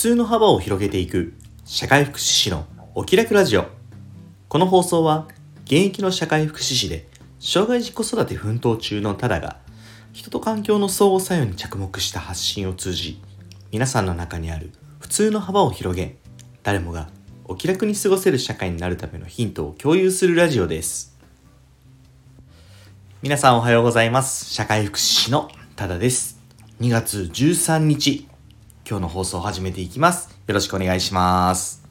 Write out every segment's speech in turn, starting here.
通の幅を広げていく社会福祉士のお気楽ラジオ。この放送は現役の社会福祉士で障害児子育て奮闘中のタダが人と環境の相互作用に着目した発信を通じ皆さんの中にある普通の幅を広げ誰もがお気楽に過ごせる社会になるためのヒントを共有するラジオです。皆さんおはようございます。社会福祉士のタダです。2月13日今日の放送を始めていきます。よろしくお願いします。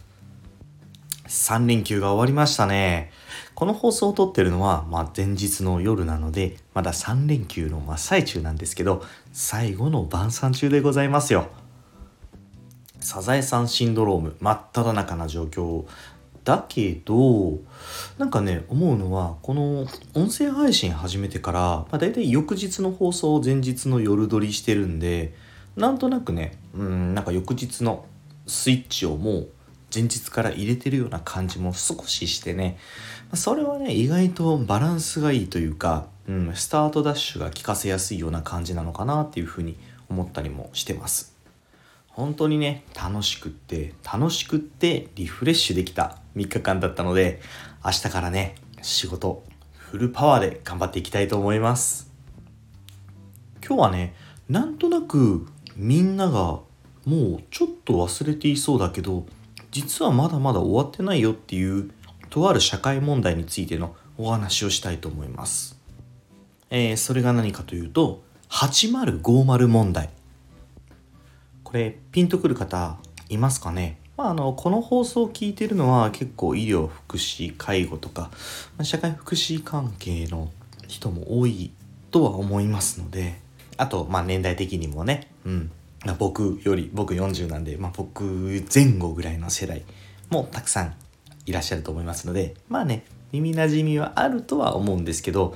3連休が終わりましたね。この放送を撮ってるのは、まあ、前日の夜なのでまだ3連休の真っ最中なんですけど最後の晩餐中でございますよ。サザエさんシンドローム真っ只中な状況。だけどなんかね思うのはこの音声配信始めてから、まあ、大体翌日の放送を前日の夜撮りしてるんでなんとなくねうんなんか翌日のスイッチをもう前日から入れてるような感じも少ししてね。それはね意外とバランスがいいというか、うん、スタートダッシュが効かせやすいような感じなのかなっていうふうに思ったりもしてます。本当にね楽しくって楽しくってリフレッシュできた3日間だったので明日からね仕事フルパワーで頑張っていきたいと思います。今日はねなんとなくみんながもうちょっと忘れていそうだけど実はまだまだ終わってないよっていうとある社会問題についてのお話をしたいと思います。えー、それが何かというと8050問題。これピンとくる方いますかね？まあ、あのこの放送を聞いてるのは結構医療福祉介護とか社会福祉関係の人も多いとは思いますのであと、まあ、年代的にもね、うん、僕より僕40なんで、まあ、僕前後ぐらいの世代もたくさんいらっしゃると思いますのでまあね耳なじみはあるとは思うんですけど、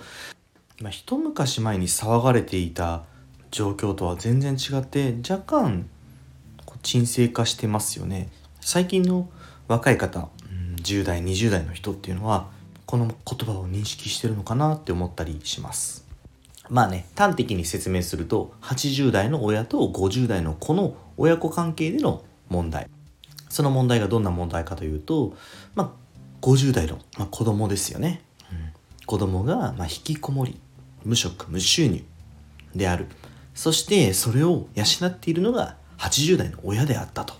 まあ、一昔前に騒がれていた状況とは全然違って若干沈静化してますよね。最近の若い方、10代20代の人っていうのはこの言葉を認識してるのかなって思ったりします。まあね、端的に説明すると、80代の親と50代の子の親子関係での問題。その問題がどんな問題かというと、まあ、50代の、まあ、子供ですよね。うん、子供が、まあ、引きこもり、無職、無収入である。そしてそれを養っているのが80代の親であったと。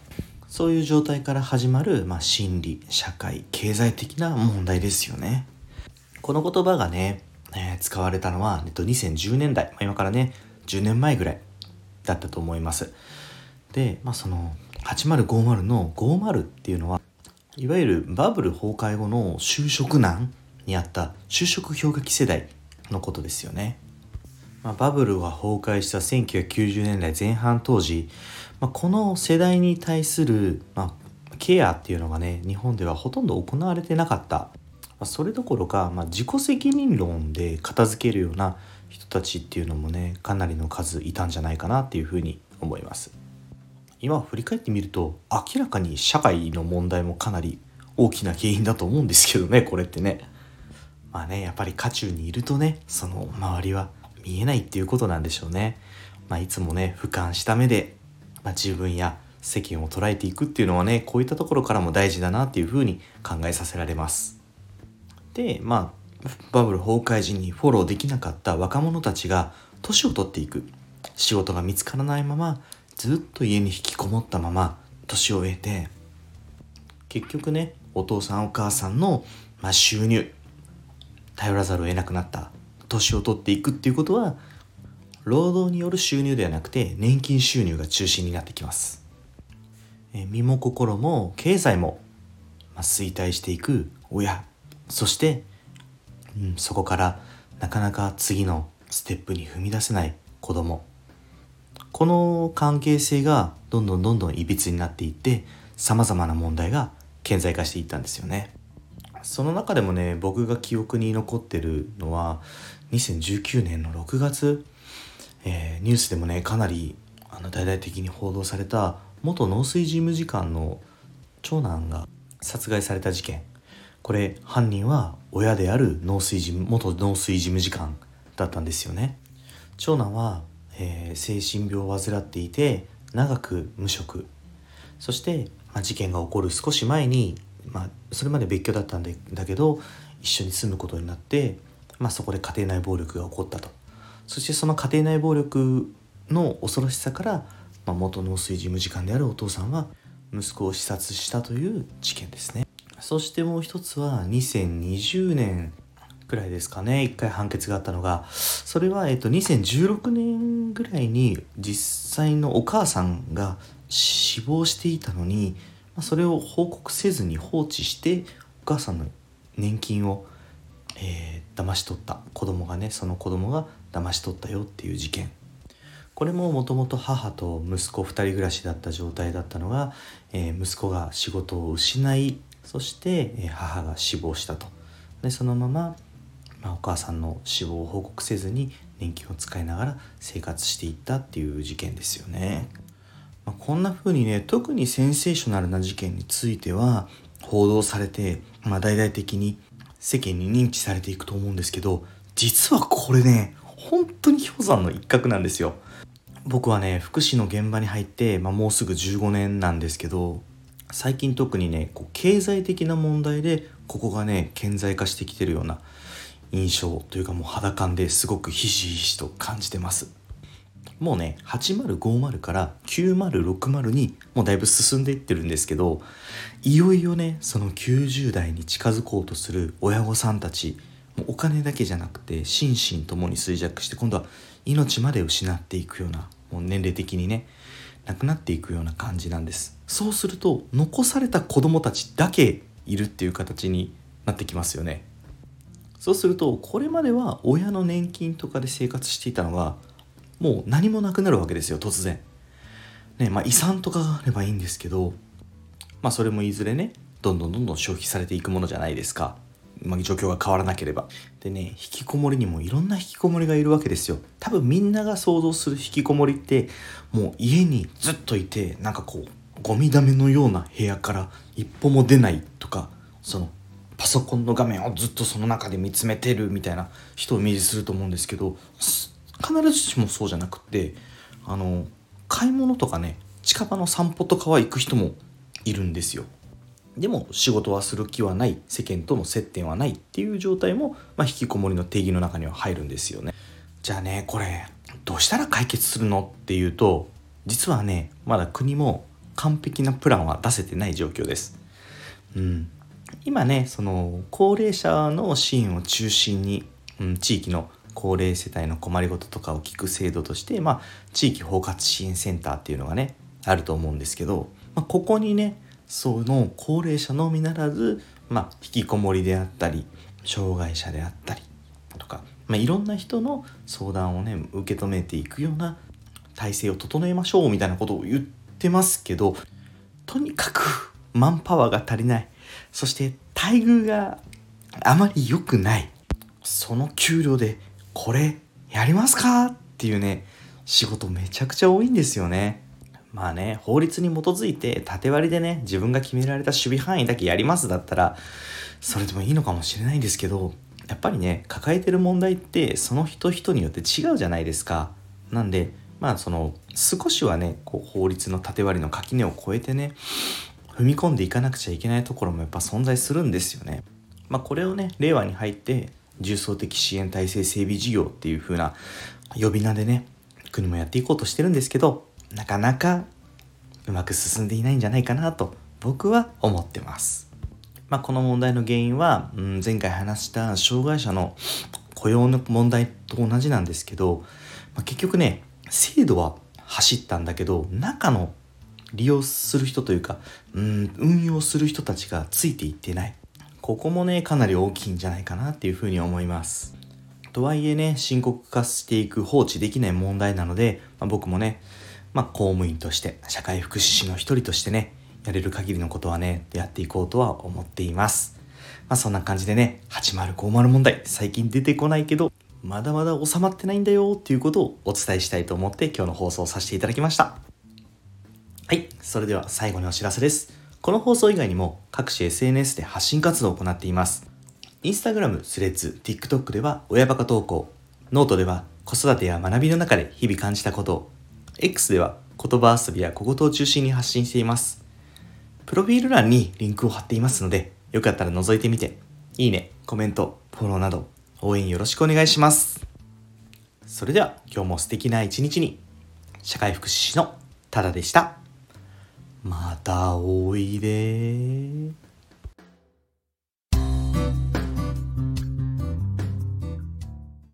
そういう状態から始まる、まあ、心理、社会、経済的な問題ですよね。この言葉がね、えー、使われたのは、えっと、2010年代、まあ、今からね10年前ぐらいだったと思います。で、まあ、その8050の50っていうのはいわゆるバブル崩壊後の就職難にあった就職氷河期世代のことですよね、まあ、バブルが崩壊した1990年代前半当時、まあ、この世代に対する、まあ、ケアっていうのがね日本ではほとんど行われてなかったそれどころか、まあ、自己責任論で片付けるような人たちっていうのもねかなりの数いたんじゃないかなっていうふうに思います。今振り返ってみると明らかに社会の問題もかなり大きな原因だと思うんですけどねこれってね。まあねやっぱり渦中にいるとねその周りは見えないっていうことなんでしょうね。まあ、いつもね俯瞰した目で、まあ、自分や世間を捉えていくっていうのはねこういったところからも大事だなっていうふうに考えさせられます。でまあバブル崩壊時にフォローできなかった若者たちが年を取っていく。仕事が見つからないままずっと家に引きこもったまま年を終えて結局ねお父さんお母さんの、まあ、収入頼らざるを得なくなった。年を取っていくっていうことは労働による収入ではなくて年金収入が中心になってきます。え身も心も経済も、まあ、衰退していく親。そして、うん、そこからなかなか次のステップに踏み出せない子供。この関係性がどんどんどんどんいびつになっていってさまざまな問題が顕在化していったんですよね。その中でもね僕が記憶に残ってるのは2019年の6月、えー、ニュースでもねかなりあの大々的に報道された元農水事務次官の長男が殺害された事件。これ犯人は親である農水事務元農水事務次官だったんですよね。長男は、えー、精神病を患っていて長く無職。そして、まあ、事件が起こる少し前に、まあ、それまで別居だったんだけど一緒に住むことになって、まあ、そこで家庭内暴力が起こったと。そしてその家庭内暴力の恐ろしさから、まあ、元農水事務次官であるお父さんは息子を視察したという事件ですね。そしてもう一つは2020年くらいですかね。一回判決があったのが。それは、えっと、2016年ぐらいに実際のお母さんが死亡していたのに、それを報告せずに放置してお母さんの年金を、えー、騙し取った。子供がねその子供が騙し取ったよっていう事件。これももともと母と息子2人暮らしだった状態だったのが、えー、息子が仕事を失いそして、母が死亡したとでそのまままあ、お母さんの死亡を報告せずに年金を使いながら生活していったっていう事件ですよね。まあ、こんな風にね特にセンセーショナルな事件については報道されて、まあ、大々的に世間に認知されていくと思うんですけど実はこれね本当に氷山の一角なんですよ。僕はね福祉の現場に入って、まあ、もうすぐ15年なんですけど最近特にねこう経済的な問題でここがね顕在化してきてるような印象というかもう肌感ですごくひしひしと感じてます。もうね8050から9060にもうだいぶ進んでいってるんですけどいよいよねその90代に近づこうとする親御さんたちもお金だけじゃなくて心身ともに衰弱して今度は命まで失っていくようなもう年齢的にね亡くなっていくような感じなんです。そうすると残された子供たちだけいるっていう形になってきますよねそうするとこれまでは親の年金とかで生活していたのがもう何もなくなるわけですよ突然。ねまあ、遺産とかがあればいいんですけど、まあ、それもいずれねどんどんどんどん消費されていくものじゃないですか。まあ、状況が変わらなければ。でね引きこもりにもいろんな引きこもりがいるわけですよ。多分みんなが想像する引きこもりってもう家にずっといてなんかこうゴミだめのような部屋から一歩も出ないとかそのパソコンの画面をずっとその中で見つめてるみたいな人をイメージすると思うんですけど必ずしもそうじゃなくてあの買い物とかね近場の散歩とかは行く人もいるんですよ。でも仕事はする気はない世間との接点はないっていう状態も、まあ、引きこもりの定義の中には入るんですよね。じゃあねこれどうしたら解決するのっていうと実はねまだ国も完璧なプランは出せてない状況です。うん。今ねその高齢者の支援を中心に、うん、地域の高齢世帯の困りごととかを聞く制度として、まあ、地域包括支援センターっていうのがねあると思うんですけど、まあ、ここにねその高齢者のみならず、まあ、引きこもりであったり障害者であったりとか、まあ、いろんな人の相談をね受け止めていくような体制を整えましょうみたいなことを言っててますけどとにかくマンパワーが足りない。そして待遇があまり良くない。その給料でこれやりますか？っていうね仕事めちゃくちゃ多いんですよね。まあね法律に基づいて縦割りでね自分が決められた守備範囲だけやりますだったらそれでもいいのかもしれないんですけどやっぱりね抱えてる問題ってその人人によって違うじゃないですか。なんでまあその少しはねこう法律の縦割りの垣根を越えてね踏み込んでいかなくちゃいけないところもやっぱ存在するんですよね。まあ、これをね令和に入って重層的支援体制整備事業っていう風な呼び名でね国もやっていこうとしてるんですけどなかなかうまく進んでいないんじゃないかなと僕は思ってます。まあ、この問題の原因は、うん、前回話した障害者の雇用の問題と同じなんですけど、まあ、結局ね制度は走ったんだけど中の利用する人というか、うん、運用する人たちがついていってない。ここもね、かなり大きいんじゃないかなっていうふうに思います。とはいえね、深刻化していく放置できない問題なので、まあ、僕もね、まあ、公務員として、社会福祉士の一人としてね、やれる限りのことはね、やっていこうとは思っています。まあそんな感じでね、8050問題、最近出てこないけど、まだまだ収まってないんだよっていうことをお伝えしたいと思って今日の放送をさせていただきました。はい。それでは最後にお知らせです。この放送以外にも各種 SNS で発信活動を行っています。インスタグラム、スレッズ、TikTok では親バカ投稿、ノートでは子育てや学びの中で日々感じたことを、X では言葉遊びや小言を中心に発信しています。プロフィール欄にリンクを貼っていますので、よかったら覗いてみて、いいね、コメント、フォローなど応援よろしくお願いします。それでは今日も素敵な一日に、社会福祉士のタダでした。またおいで